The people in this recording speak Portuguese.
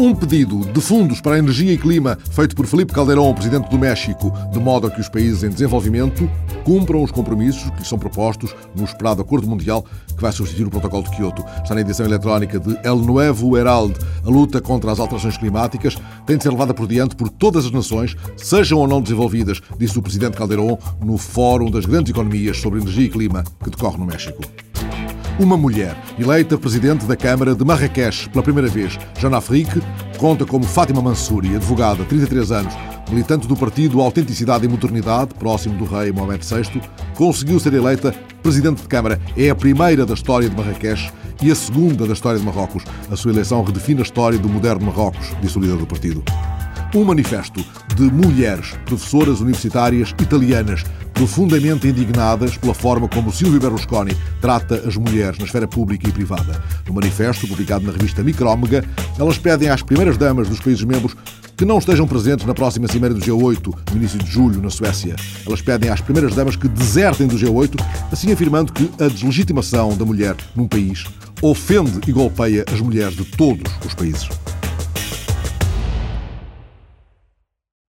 Um pedido de fundos para a energia e clima feito por Felipe Caldeirão, presidente do México, de modo a que os países em desenvolvimento cumpram os compromissos que lhes são propostos no esperado Acordo Mundial que vai substituir o Protocolo de Quioto. Está na edição eletrónica de El Nuevo Herald. A luta contra as alterações climáticas tem de ser levada por diante por todas as nações, sejam ou não desenvolvidas, disse o presidente Caldeirão no Fórum das Grandes Economias sobre Energia e Clima que decorre no México uma mulher, eleita presidente da Câmara de Marrakech pela primeira vez. Jeanne Afrique conta como Fátima Mansouri, advogada, 33 anos, militante do partido Autenticidade e Modernidade, próximo do rei Mohamed VI, conseguiu ser eleita presidente de Câmara. É a primeira da história de Marrakech e a segunda da história de Marrocos. A sua eleição redefine a história do moderno Marrocos, disse o líder do partido. Um manifesto de mulheres, professoras universitárias italianas, profundamente indignadas pela forma como Silvio Berlusconi trata as mulheres na esfera pública e privada. No manifesto, publicado na revista Micrómega, elas pedem às primeiras damas dos países membros que não estejam presentes na próxima Cimeira do G8, no início de julho, na Suécia. Elas pedem às primeiras damas que desertem do G8, assim afirmando que a deslegitimação da mulher num país ofende e golpeia as mulheres de todos os países.